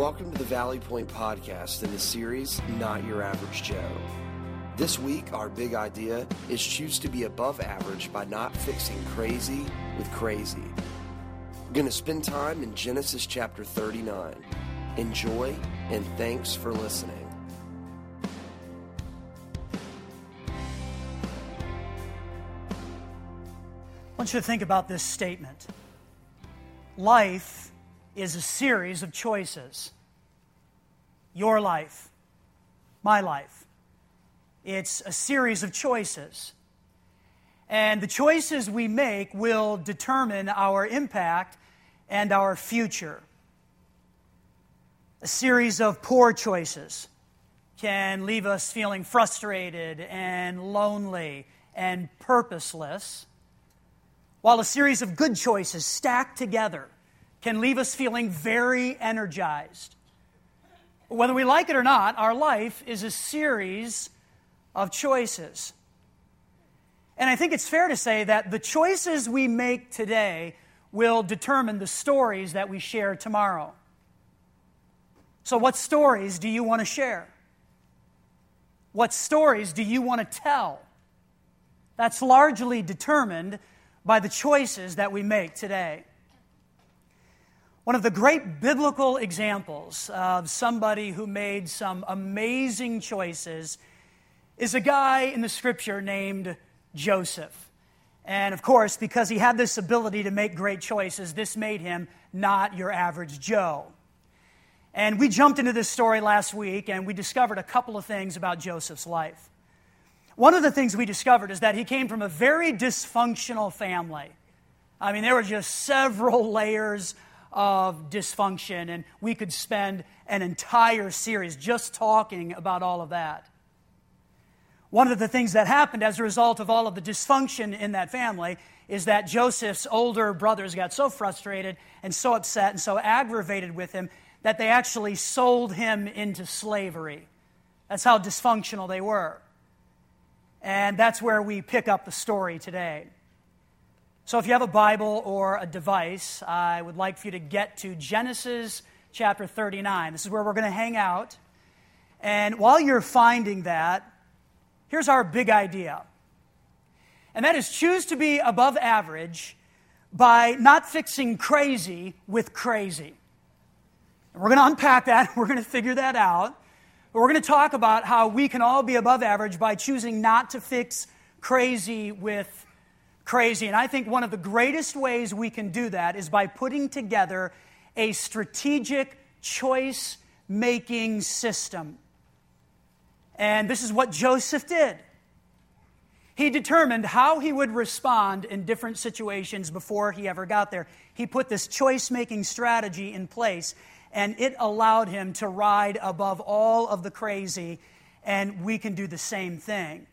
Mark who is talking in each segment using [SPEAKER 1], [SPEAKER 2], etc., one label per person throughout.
[SPEAKER 1] Welcome to the Valley Point Podcast in the series Not Your Average Joe. This week, our big idea is choose to be above average by not fixing crazy with crazy. We're going to spend time in Genesis chapter 39. Enjoy and thanks for listening.
[SPEAKER 2] I want you to think about this statement. Life is a series of choices. Your life, my life. It's a series of choices. And the choices we make will determine our impact and our future. A series of poor choices can leave us feeling frustrated and lonely and purposeless while a series of good choices stacked together can leave us feeling very energized. Whether we like it or not, our life is a series of choices. And I think it's fair to say that the choices we make today will determine the stories that we share tomorrow. So, what stories do you want to share? What stories do you want to tell? That's largely determined by the choices that we make today. One of the great biblical examples of somebody who made some amazing choices is a guy in the scripture named Joseph. And of course, because he had this ability to make great choices, this made him not your average Joe. And we jumped into this story last week and we discovered a couple of things about Joseph's life. One of the things we discovered is that he came from a very dysfunctional family. I mean, there were just several layers of dysfunction, and we could spend an entire series just talking about all of that. One of the things that happened as a result of all of the dysfunction in that family is that Joseph's older brothers got so frustrated and so upset and so aggravated with him that they actually sold him into slavery. That's how dysfunctional they were. And that's where we pick up the story today. So if you have a Bible or a device, I would like for you to get to Genesis chapter 39. This is where we're going to hang out. And while you're finding that, here's our big idea. And that is choose to be above average by not fixing crazy with crazy. And we're going to unpack that. We're going to figure that out. But we're going to talk about how we can all be above average by choosing not to fix crazy with crazy. And I think one of the greatest ways we can do that is by putting together a strategic choice making system. And this is what Joseph did. He determined how he would respond in different situations before he ever got there. He put this choice making strategy in place and it allowed him to ride above all of the crazy, and we can do the same thing.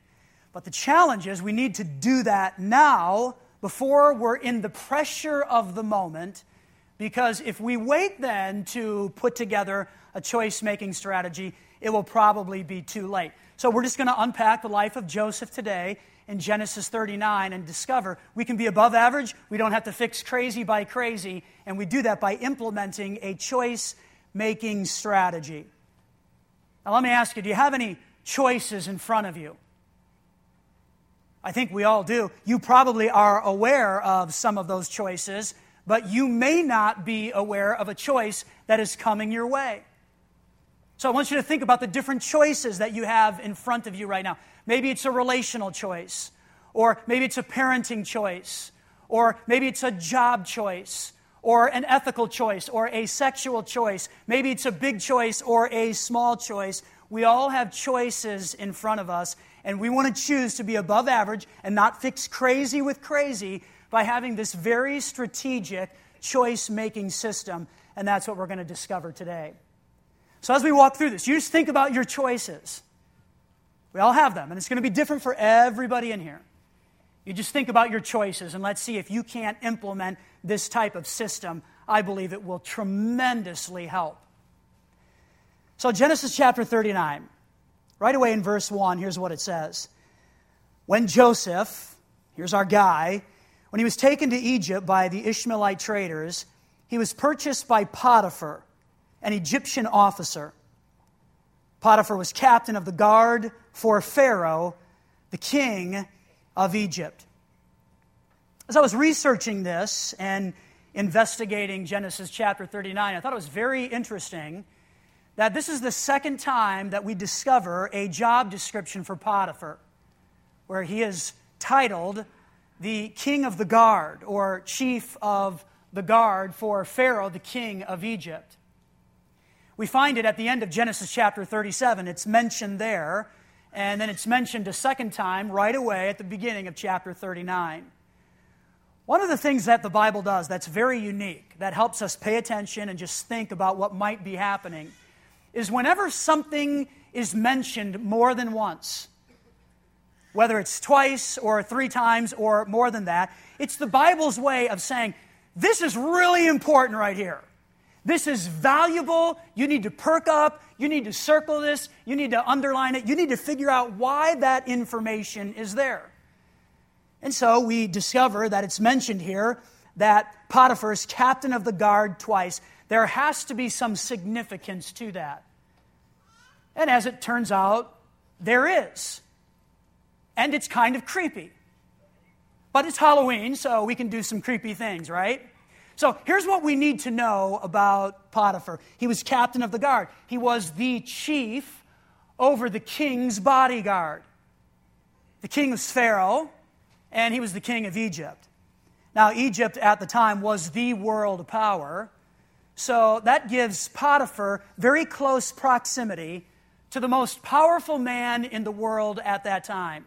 [SPEAKER 2] But the challenge is we need to do that now before we're in the pressure of the moment, because if we wait then to put together a choice making strategy, it will probably be too late. So we're just going to unpack the life of Joseph today in Genesis 39 and discover we can be above average. We don't have to fix crazy by crazy. And we do that by implementing a choice making strategy. Now, let me ask you do you have any choices in front of you? I think we all do. You probably are aware of some of those choices, but you may not be aware of a choice that is coming your way. So I want you to think about the different choices that you have in front of you right now. Maybe it's a relational choice, or maybe it's a parenting choice, or maybe it's a job choice, or an ethical choice, or a sexual choice. Maybe it's a big choice or a small choice. We all have choices in front of us, and we want to choose to be above average and not fix crazy with crazy by having this very strategic choice making system, and that's what we're going to discover today. So, as we walk through this, you just think about your choices. We all have them, and it's going to be different for everybody in here. You just think about your choices, and let's see if you can't implement this type of system. I believe it will tremendously help. So, Genesis chapter 39, right away in verse 1, here's what it says When Joseph, here's our guy, when he was taken to Egypt by the Ishmaelite traders, he was purchased by Potiphar, an Egyptian officer. Potiphar was captain of the guard for Pharaoh, the king of Egypt. As I was researching this and investigating Genesis chapter 39, I thought it was very interesting that this is the second time that we discover a job description for Potiphar, where he is titled the king of the guard or chief of the guard for Pharaoh, the king of Egypt. We find it at the end of Genesis chapter 37. It's mentioned there, and then it's mentioned a second time right away at the beginning of chapter 39. One of the things that the Bible does that's very unique, that helps us pay attention and just think about what might be happening, is whenever something is mentioned more than once, whether it's twice or three times or more than that, it's the Bible's way of saying, this is really important right here. This is valuable. You need to perk up. You need to circle this. You need to underline it. You need to figure out why that information is there. And so we discover that it's mentioned here that Potiphar is captain of the guard twice. There has to be some significance to that. And as it turns out, there is. And it's kind of creepy. But it's Halloween, so we can do some creepy things, right? So here's what we need to know about Potiphar he was captain of the guard, he was the chief over the king's bodyguard. The king was Pharaoh, and he was the king of Egypt. Now, Egypt at the time was the world power, so that gives Potiphar very close proximity to the most powerful man in the world at that time.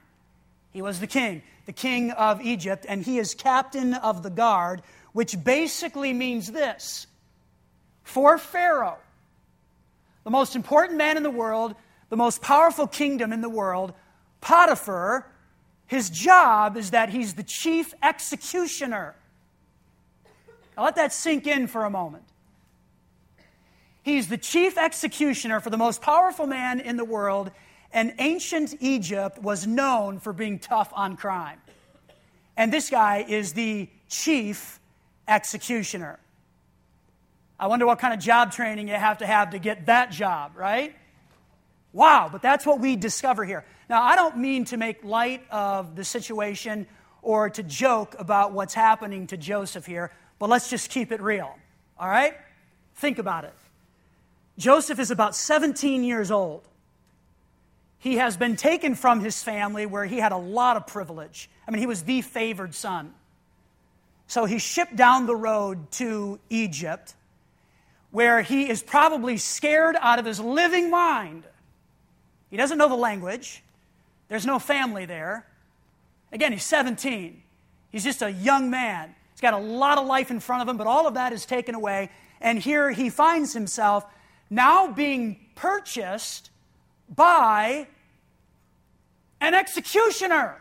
[SPEAKER 2] He was the king, the king of Egypt, and he is captain of the guard, which basically means this for Pharaoh, the most important man in the world, the most powerful kingdom in the world, Potiphar, his job is that he's the chief executioner. Now let that sink in for a moment. He's the chief executioner for the most powerful man in the world, and ancient Egypt was known for being tough on crime. And this guy is the chief executioner. I wonder what kind of job training you have to have to get that job, right? Wow, but that's what we discover here. Now, I don't mean to make light of the situation or to joke about what's happening to Joseph here, but let's just keep it real, all right? Think about it. Joseph is about 17 years old. He has been taken from his family where he had a lot of privilege. I mean, he was the favored son. So he's shipped down the road to Egypt, where he is probably scared out of his living mind. He doesn't know the language, there's no family there. Again, he's 17. He's just a young man. He's got a lot of life in front of him, but all of that is taken away. And here he finds himself now being purchased by an executioner.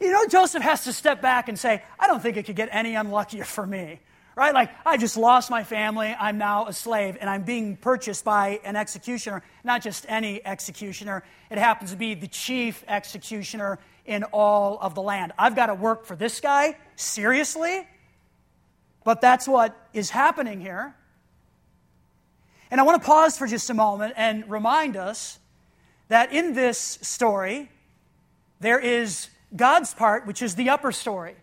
[SPEAKER 2] You know, Joseph has to step back and say, I don't think it could get any unluckier for me. Right? Like, I just lost my family. I'm now a slave, and I'm being purchased by an executioner, not just any executioner. It happens to be the chief executioner in all of the land. I've got to work for this guy? Seriously? But that's what is happening here. And I want to pause for just a moment and remind us that in this story, there is God's part, which is the upper story.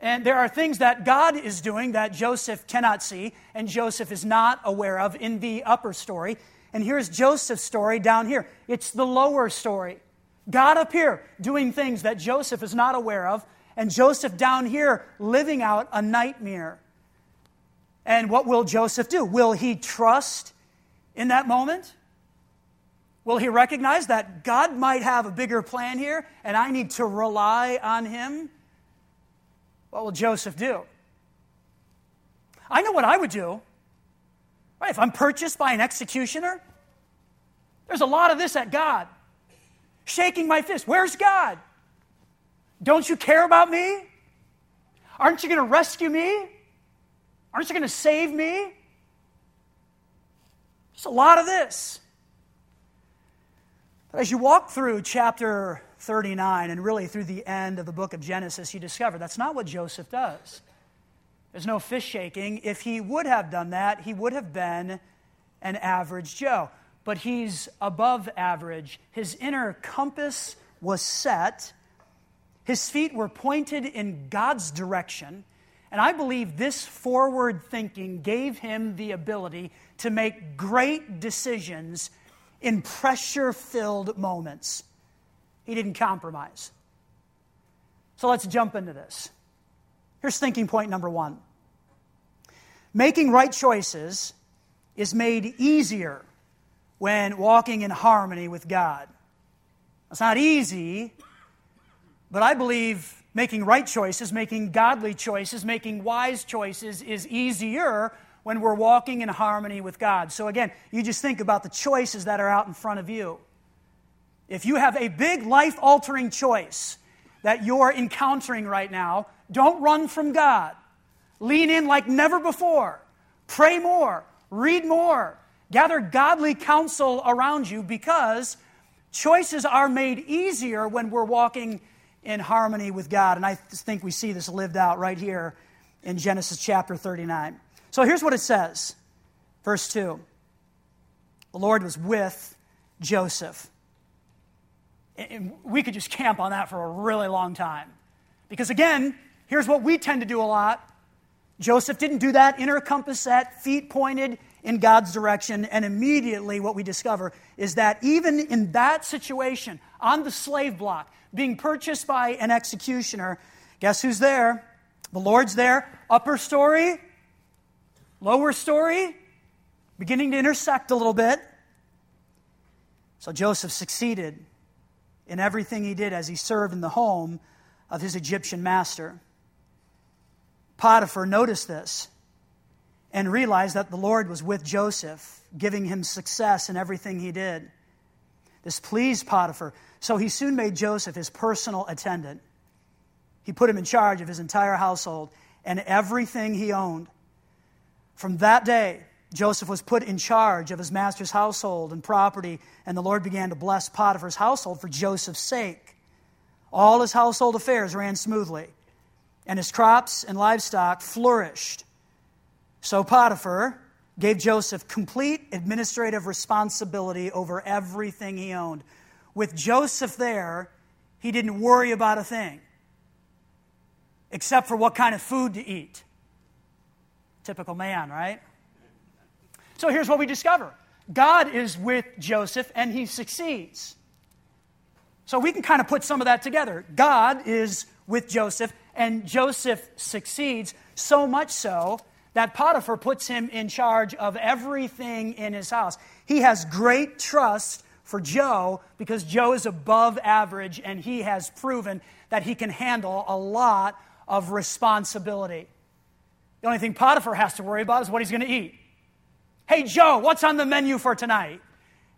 [SPEAKER 2] And there are things that God is doing that Joseph cannot see and Joseph is not aware of in the upper story. And here's Joseph's story down here it's the lower story. God up here doing things that Joseph is not aware of, and Joseph down here living out a nightmare. And what will Joseph do? Will he trust in that moment? Will he recognize that God might have a bigger plan here and I need to rely on him? What will Joseph do? I know what I would do. Right, if I'm purchased by an executioner, there's a lot of this at God. Shaking my fist. Where's God? Don't you care about me? Aren't you going to rescue me? Aren't you going to save me? There's a lot of this. But as you walk through chapter 39 and really through the end of the book of Genesis, you discover that's not what Joseph does. There's no fish shaking. If he would have done that, he would have been an average Joe. But he's above average. His inner compass was set, his feet were pointed in God's direction. And I believe this forward thinking gave him the ability to make great decisions in pressure filled moments. He didn't compromise. So let's jump into this. Here's thinking point number one making right choices is made easier when walking in harmony with God. It's not easy, but I believe making right choices, making godly choices, making wise choices is easier when we're walking in harmony with God. So, again, you just think about the choices that are out in front of you. If you have a big life altering choice that you're encountering right now, don't run from God. Lean in like never before. Pray more. Read more. Gather godly counsel around you because choices are made easier when we're walking in harmony with God. And I think we see this lived out right here in Genesis chapter 39. So here's what it says, verse 2. The Lord was with Joseph. And we could just camp on that for a really long time. Because again, here's what we tend to do a lot Joseph didn't do that, inner compass set, feet pointed in God's direction. And immediately, what we discover is that even in that situation, on the slave block, being purchased by an executioner, guess who's there? The Lord's there. Upper story, lower story, beginning to intersect a little bit. So Joseph succeeded in everything he did as he served in the home of his Egyptian master. Potiphar noticed this and realized that the Lord was with Joseph, giving him success in everything he did. This pleased Potiphar, so he soon made Joseph his personal attendant. He put him in charge of his entire household and everything he owned. From that day, Joseph was put in charge of his master's household and property, and the Lord began to bless Potiphar's household for Joseph's sake. All his household affairs ran smoothly and his crops and livestock flourished. So Potiphar gave Joseph complete administrative responsibility over everything he owned. With Joseph there, he didn't worry about a thing except for what kind of food to eat. Typical man, right? So here's what we discover God is with Joseph and he succeeds. So we can kind of put some of that together. God is with Joseph and Joseph succeeds, so much so that Potiphar puts him in charge of everything in his house. He has great trust for Joe because Joe is above average and he has proven that he can handle a lot of responsibility. The only thing Potiphar has to worry about is what he's going to eat. Hey, Joe, what's on the menu for tonight?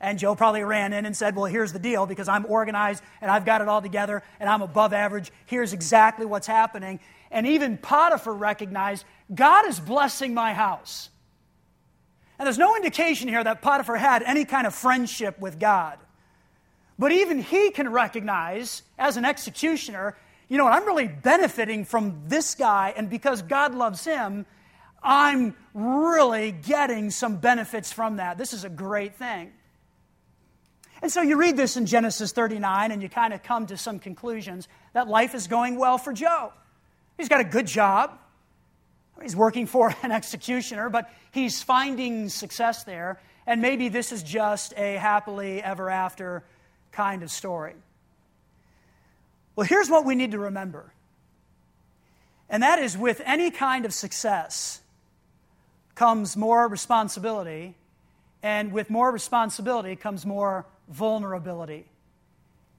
[SPEAKER 2] And Joe probably ran in and said, Well, here's the deal because I'm organized and I've got it all together and I'm above average. Here's exactly what's happening. And even Potiphar recognized God is blessing my house. And there's no indication here that Potiphar had any kind of friendship with God. But even he can recognize, as an executioner, you know what, I'm really benefiting from this guy, and because God loves him, I'm really getting some benefits from that. This is a great thing. And so you read this in Genesis 39 and you kind of come to some conclusions that life is going well for Joe. He's got a good job. He's working for an executioner, but he's finding success there. And maybe this is just a happily ever after kind of story. Well, here's what we need to remember. And that is with any kind of success comes more responsibility, and with more responsibility comes more vulnerability.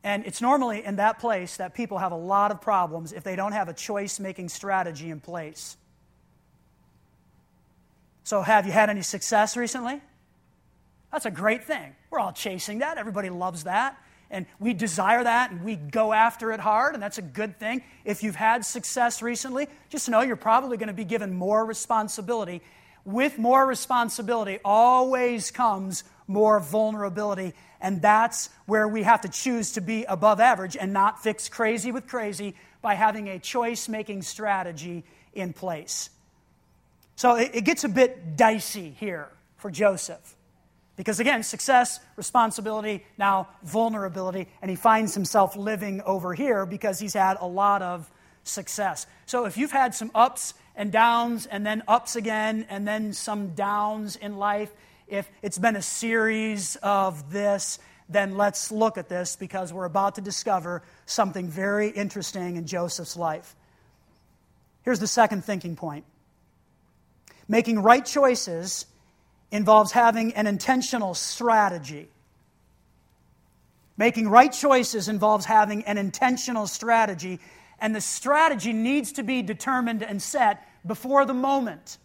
[SPEAKER 2] And it's normally in that place that people have a lot of problems if they don't have a choice making strategy in place. So, have you had any success recently? That's a great thing. We're all chasing that. Everybody loves that. And we desire that and we go after it hard, and that's a good thing. If you've had success recently, just know you're probably going to be given more responsibility. With more responsibility always comes more vulnerability. And that's where we have to choose to be above average and not fix crazy with crazy by having a choice making strategy in place. So it, it gets a bit dicey here for Joseph. Because again, success, responsibility, now vulnerability, and he finds himself living over here because he's had a lot of success. So if you've had some ups and downs, and then ups again, and then some downs in life, if it's been a series of this, then let's look at this because we're about to discover something very interesting in Joseph's life. Here's the second thinking point making right choices involves having an intentional strategy. Making right choices involves having an intentional strategy, and the strategy needs to be determined and set before the moment.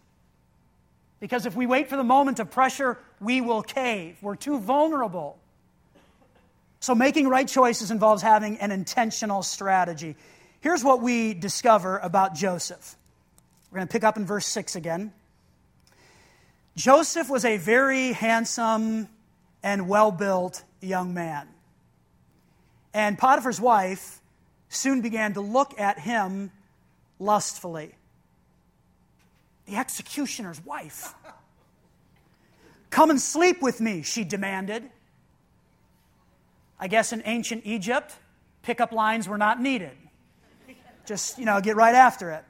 [SPEAKER 2] Because if we wait for the moment of pressure, we will cave. We're too vulnerable. So, making right choices involves having an intentional strategy. Here's what we discover about Joseph. We're going to pick up in verse 6 again. Joseph was a very handsome and well built young man. And Potiphar's wife soon began to look at him lustfully. The executioner's wife. Come and sleep with me, she demanded. I guess in ancient Egypt, pickup lines were not needed. Just, you know, get right after it.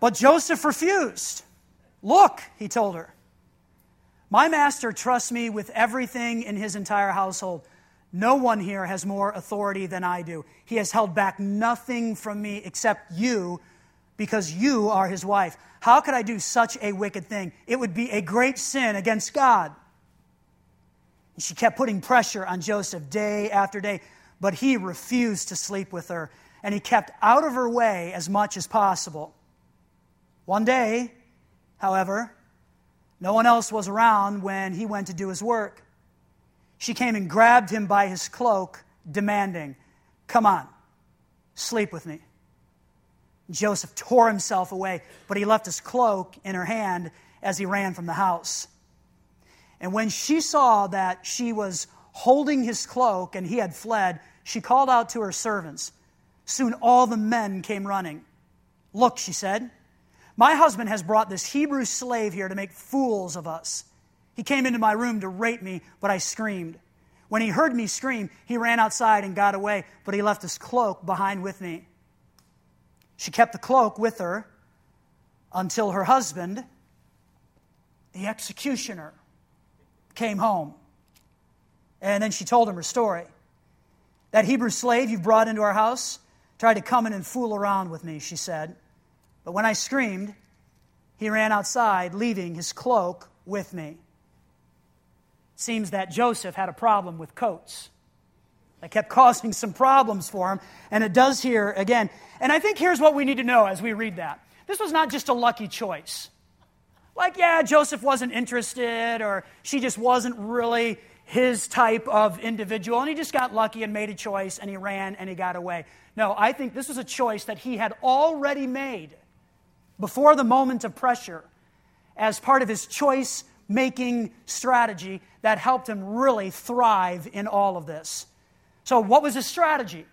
[SPEAKER 2] But Joseph refused. Look, he told her, my master trusts me with everything in his entire household. No one here has more authority than I do. He has held back nothing from me except you because you are his wife. How could I do such a wicked thing? It would be a great sin against God. And she kept putting pressure on Joseph day after day, but he refused to sleep with her, and he kept out of her way as much as possible. One day, however, no one else was around when he went to do his work. She came and grabbed him by his cloak, demanding, Come on, sleep with me. Joseph tore himself away, but he left his cloak in her hand as he ran from the house. And when she saw that she was holding his cloak and he had fled, she called out to her servants. Soon all the men came running. Look, she said, my husband has brought this Hebrew slave here to make fools of us. He came into my room to rape me, but I screamed. When he heard me scream, he ran outside and got away, but he left his cloak behind with me. She kept the cloak with her until her husband, the executioner, came home. And then she told him her story. That Hebrew slave you've brought into our house tried to come in and fool around with me, she said. But when I screamed, he ran outside, leaving his cloak with me. Seems that Joseph had a problem with coats. That kept causing some problems for him, and it does here again. And I think here's what we need to know as we read that. This was not just a lucky choice. Like, yeah, Joseph wasn't interested, or she just wasn't really his type of individual, and he just got lucky and made a choice, and he ran and he got away. No, I think this was a choice that he had already made before the moment of pressure as part of his choice making strategy that helped him really thrive in all of this. So, what was his strategy?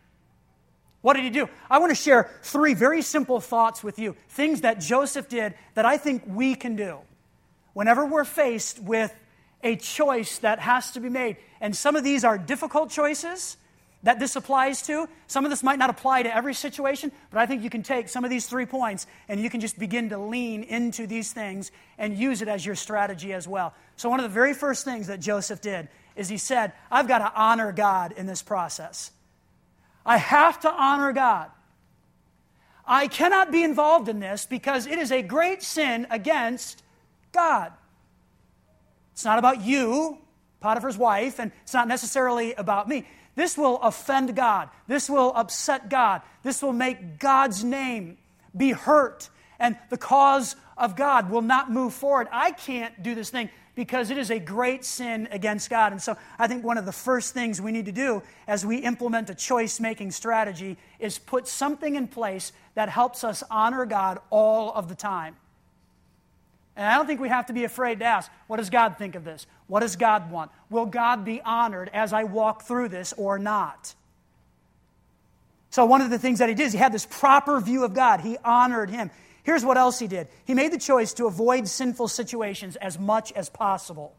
[SPEAKER 2] What did he do? I want to share three very simple thoughts with you, things that Joseph did that I think we can do whenever we're faced with a choice that has to be made. And some of these are difficult choices that this applies to. Some of this might not apply to every situation, but I think you can take some of these three points and you can just begin to lean into these things and use it as your strategy as well. So, one of the very first things that Joseph did is he said, I've got to honor God in this process. I have to honor God. I cannot be involved in this because it is a great sin against God. It's not about you, Potiphar's wife, and it's not necessarily about me. This will offend God. This will upset God. This will make God's name be hurt, and the cause of God will not move forward. I can't do this thing because it is a great sin against God. And so I think one of the first things we need to do as we implement a choice making strategy is put something in place that helps us honor God all of the time. And I don't think we have to be afraid to ask, what does God think of this? What does God want? Will God be honored as I walk through this or not? So, one of the things that he did is he had this proper view of God. He honored him. Here's what else he did he made the choice to avoid sinful situations as much as possible.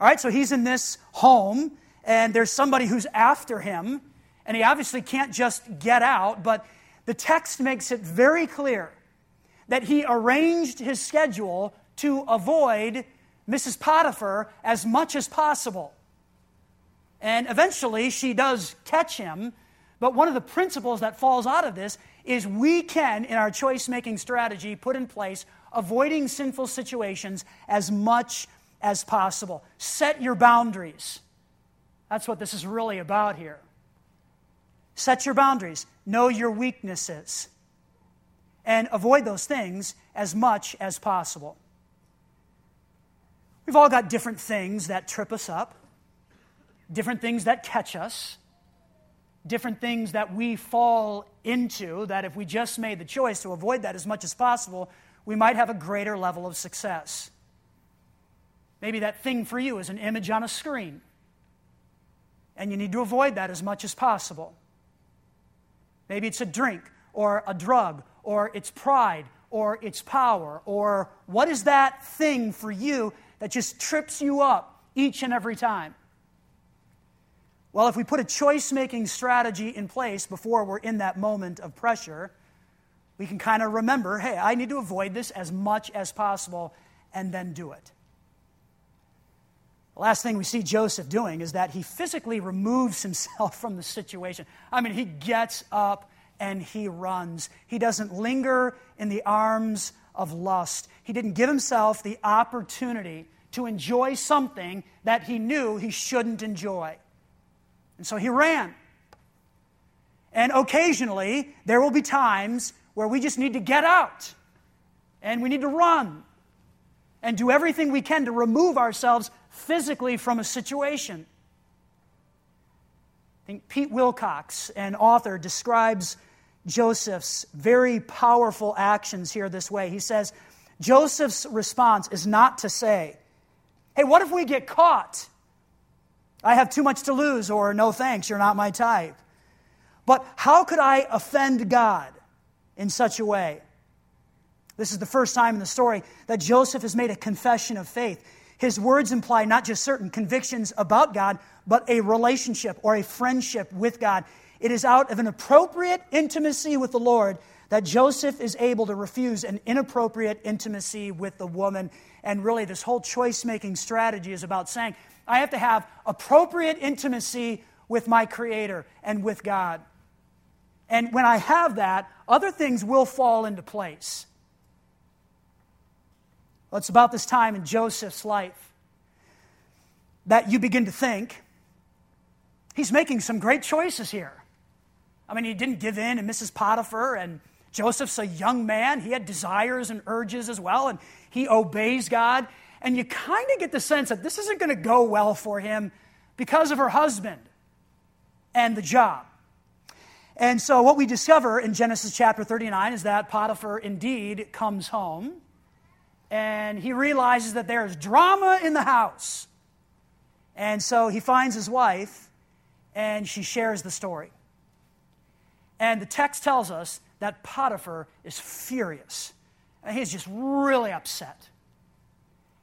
[SPEAKER 2] All right, so he's in this home, and there's somebody who's after him, and he obviously can't just get out, but the text makes it very clear that he arranged his schedule to avoid Mrs. Potiphar as much as possible. And eventually she does catch him, but one of the principles that falls out of this is we can, in our choice making strategy, put in place avoiding sinful situations as much as possible. Set your boundaries. That's what this is really about here. Set your boundaries, know your weaknesses, and avoid those things as much as possible. We've all got different things that trip us up, different things that catch us different things that we fall into that if we just made the choice to avoid that as much as possible, we might have a greater level of success. Maybe that thing for you is an image on a screen, and you need to avoid that as much as possible. Maybe it's a drink or a drug or it's pride or it's power or what is that thing for you that just trips you up each and every time? Well, if we put a choice making strategy in place before we're in that moment of pressure, we can kind of remember hey, I need to avoid this as much as possible and then do it. The last thing we see Joseph doing is that he physically removes himself from the situation. I mean, he gets up and he runs. He doesn't linger in the arms of lust. He didn't give himself the opportunity to enjoy something that he knew he shouldn't enjoy. And so he ran. And occasionally, there will be times where we just need to get out and we need to run and do everything we can to remove ourselves physically from a situation. I think Pete Wilcox, an author, describes Joseph's very powerful actions here this way. He says, Joseph's response is not to say, Hey, what if we get caught? I have too much to lose, or no thanks, you're not my type. But how could I offend God in such a way? This is the first time in the story that Joseph has made a confession of faith. His words imply not just certain convictions about God, but a relationship or a friendship with God. It is out of an appropriate intimacy with the Lord that Joseph is able to refuse an inappropriate intimacy with the woman. And really, this whole choice making strategy is about saying, I have to have appropriate intimacy with my Creator and with God. And when I have that, other things will fall into place. Well, it's about this time in Joseph's life that you begin to think he's making some great choices here. I mean, he didn't give in and Mrs. Potiphar, and Joseph's a young man. He had desires and urges as well, and he obeys God. And you kind of get the sense that this isn't going to go well for him because of her husband and the job. And so, what we discover in Genesis chapter 39 is that Potiphar indeed comes home and he realizes that there's drama in the house. And so, he finds his wife and she shares the story. And the text tells us that Potiphar is furious. And he's just really upset.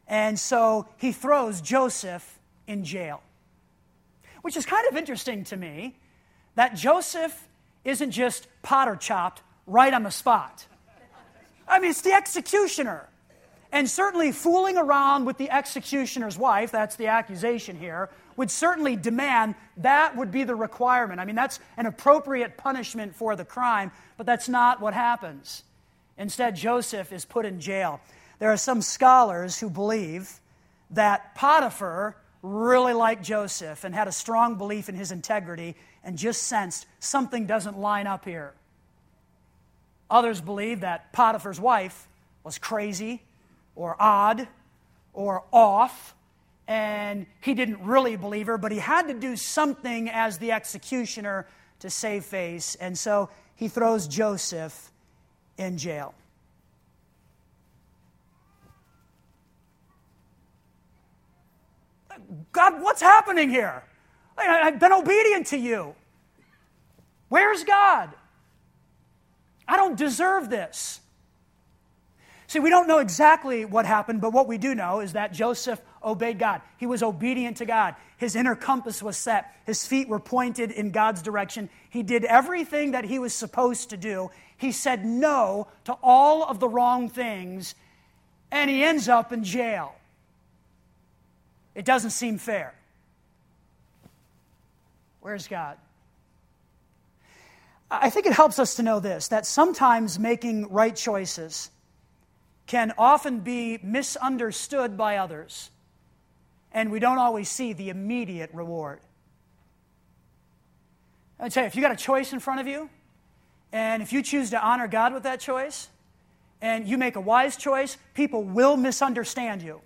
[SPEAKER 2] And so he throws Joseph in jail. Which is kind of interesting to me that Joseph isn't just potter chopped right on the spot. I mean, it's the executioner. And certainly fooling around with the executioner's wife, that's the accusation here, would certainly demand that would be the requirement. I mean, that's an appropriate punishment for the crime, but that's not what happens. Instead, Joseph is put in jail. There are some scholars who believe that Potiphar really liked Joseph and had a strong belief in his integrity and just sensed something doesn't line up here. Others believe that Potiphar's wife was crazy or odd or off, and he didn't really believe her, but he had to do something as the executioner to save face, and so he throws Joseph in jail. God, what's happening here? I've been obedient to you. Where's God? I don't deserve this. See, we don't know exactly what happened, but what we do know is that Joseph obeyed God. He was obedient to God. His inner compass was set, his feet were pointed in God's direction. He did everything that he was supposed to do. He said no to all of the wrong things, and he ends up in jail. It doesn't seem fair. Where's God? I think it helps us to know this that sometimes making right choices can often be misunderstood by others, and we don't always see the immediate reward. I tell you, if you got a choice in front of you, and if you choose to honor God with that choice, and you make a wise choice, people will misunderstand you.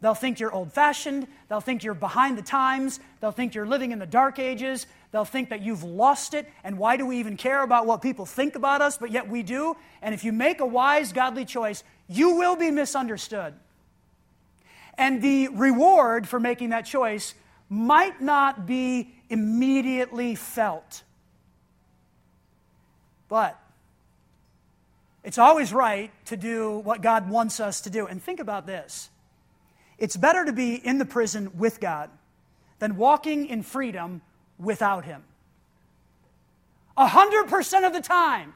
[SPEAKER 2] They'll think you're old fashioned. They'll think you're behind the times. They'll think you're living in the dark ages. They'll think that you've lost it. And why do we even care about what people think about us? But yet we do. And if you make a wise, godly choice, you will be misunderstood. And the reward for making that choice might not be immediately felt. But it's always right to do what God wants us to do. And think about this it's better to be in the prison with God than walking in freedom without Him. A hundred percent of the time,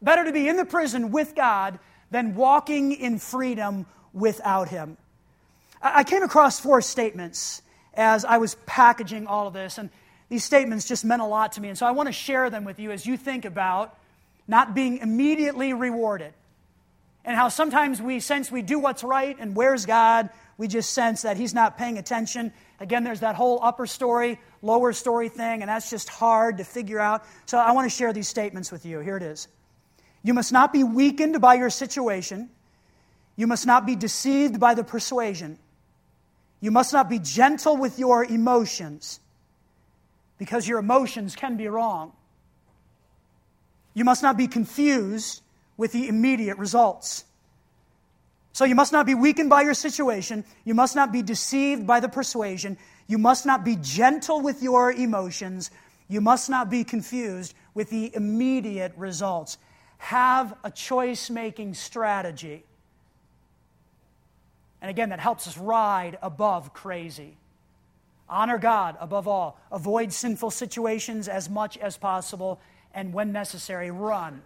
[SPEAKER 2] better to be in the prison with God than walking in freedom without Him. I came across four statements as I was packaging all of this, and these statements just meant a lot to me. And so I want to share them with you as you think about not being immediately rewarded and how sometimes we sense we do what's right and where's God? We just sense that He's not paying attention. Again, there's that whole upper story, lower story thing, and that's just hard to figure out. So I want to share these statements with you. Here it is. You must not be weakened by your situation. You must not be deceived by the persuasion. You must not be gentle with your emotions because your emotions can be wrong. You must not be confused with the immediate results. So you must not be weakened by your situation. You must not be deceived by the persuasion. You must not be gentle with your emotions. You must not be confused with the immediate results. Have a choice making strategy. And again, that helps us ride above crazy. Honor God above all. Avoid sinful situations as much as possible. And when necessary, run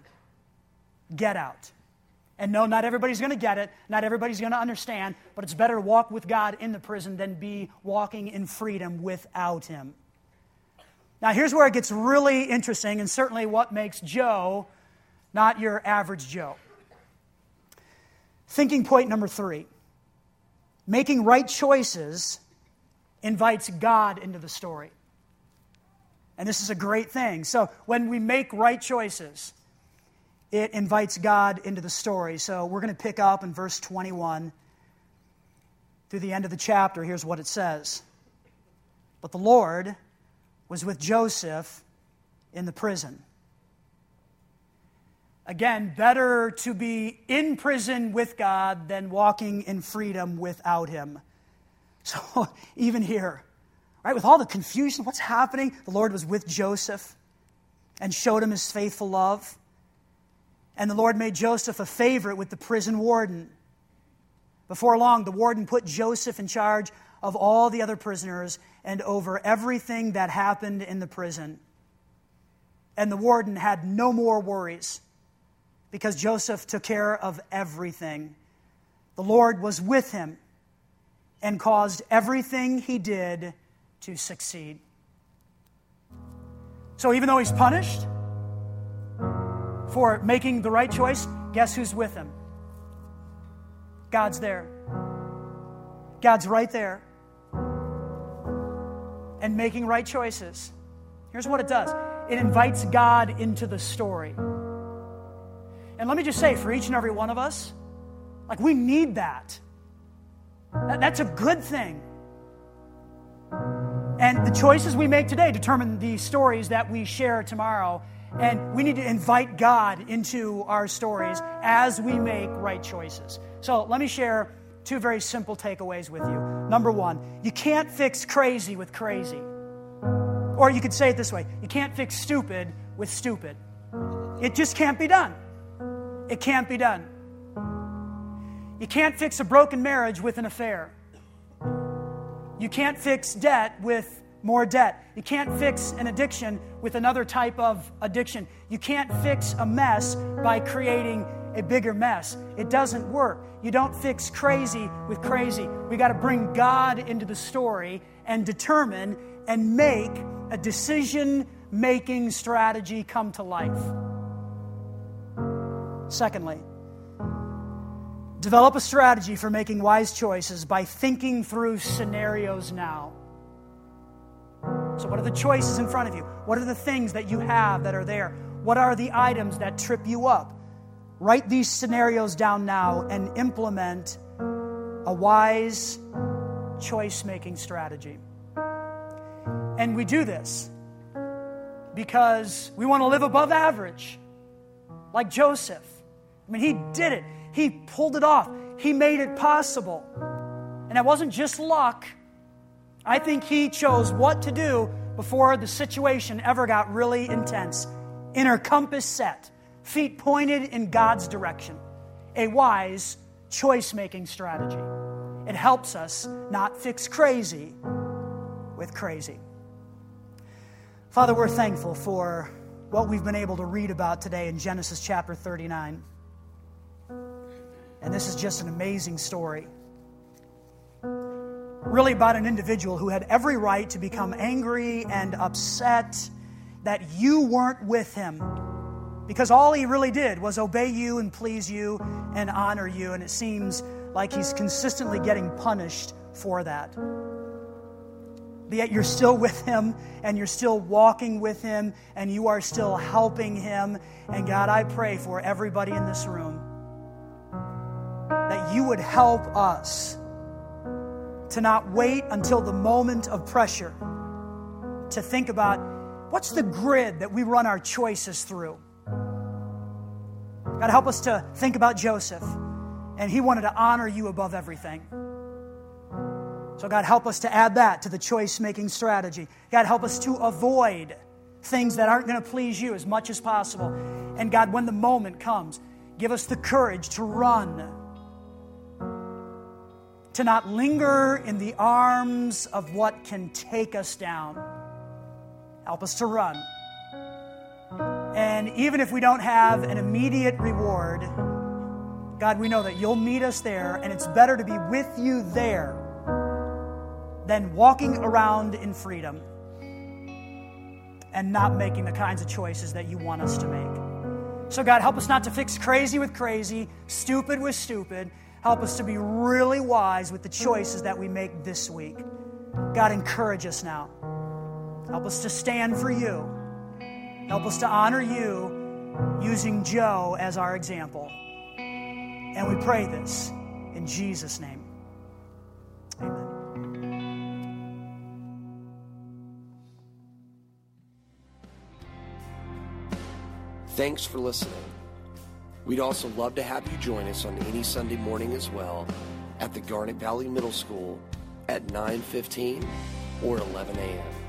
[SPEAKER 2] get out. And no, not everybody's going to get it. Not everybody's going to understand. But it's better to walk with God in the prison than be walking in freedom without Him. Now, here's where it gets really interesting, and certainly what makes Joe not your average Joe. Thinking point number three making right choices invites God into the story. And this is a great thing. So, when we make right choices, it invites God into the story. So we're going to pick up in verse 21 through the end of the chapter. Here's what it says But the Lord was with Joseph in the prison. Again, better to be in prison with God than walking in freedom without Him. So, even here, right, with all the confusion, what's happening? The Lord was with Joseph and showed him his faithful love. And the Lord made Joseph a favorite with the prison warden. Before long, the warden put Joseph in charge of all the other prisoners and over everything that happened in the prison. And the warden had no more worries because Joseph took care of everything. The Lord was with him and caused everything he did to succeed. So even though he's punished, for making the right choice, guess who's with him? God's there. God's right there. And making right choices. Here's what it does it invites God into the story. And let me just say, for each and every one of us, like we need that. That's a good thing. And the choices we make today determine the stories that we share tomorrow and we need to invite God into our stories as we make right choices. So let me share two very simple takeaways with you. Number one, you can't fix crazy with crazy. Or you could say it this way you can't fix stupid with stupid. It just can't be done. It can't be done. You can't fix a broken marriage with an affair. You can't fix debt with more debt. You can't fix an addiction with another type of addiction. You can't fix a mess by creating a bigger mess. It doesn't work. You don't fix crazy with crazy. We got to bring God into the story and determine and make a decision making strategy come to life. Secondly, develop a strategy for making wise choices by thinking through scenarios now. So, what are the choices in front of you? What are the things that you have that are there? What are the items that trip you up? Write these scenarios down now and implement a wise choice making strategy. And we do this because we want to live above average, like Joseph. I mean, he did it, he pulled it off, he made it possible. And it wasn't just luck. I think he chose what to do before the situation ever got really intense. Inner compass set, feet pointed in God's direction. A wise choice making strategy. It helps us not fix crazy with crazy. Father, we're thankful for what we've been able to read about today in Genesis chapter 39. And this is just an amazing story really about an individual who had every right to become angry and upset that you weren't with him. Because all he really did was obey you and please you and honor you, and it seems like he's consistently getting punished for that. But yet you're still with him and you're still walking with him and you are still helping him. And God, I pray for everybody in this room you would help us to not wait until the moment of pressure to think about what's the grid that we run our choices through. God, help us to think about Joseph, and he wanted to honor you above everything. So, God, help us to add that to the choice making strategy. God, help us to avoid things that aren't going to please you as much as possible. And, God, when the moment comes, give us the courage to run to not linger in the arms of what can take us down. Help us to run. And even if we don't have an immediate reward, God, we know that you'll meet us there, and it's better to be with you there than walking around in freedom and not making the kinds of choices that you want us to make. So, God, help us not to fix crazy with crazy, stupid with stupid, Help us to be really wise with the choices that we make this week. God, encourage us now. Help us to stand for you. Help us to honor you using Joe as our example. And we pray this in Jesus' name. Amen.
[SPEAKER 1] Thanks for listening. We'd also love to have you join us on any Sunday morning as well at the Garnet Valley Middle School at 9:15 or 11 a.m.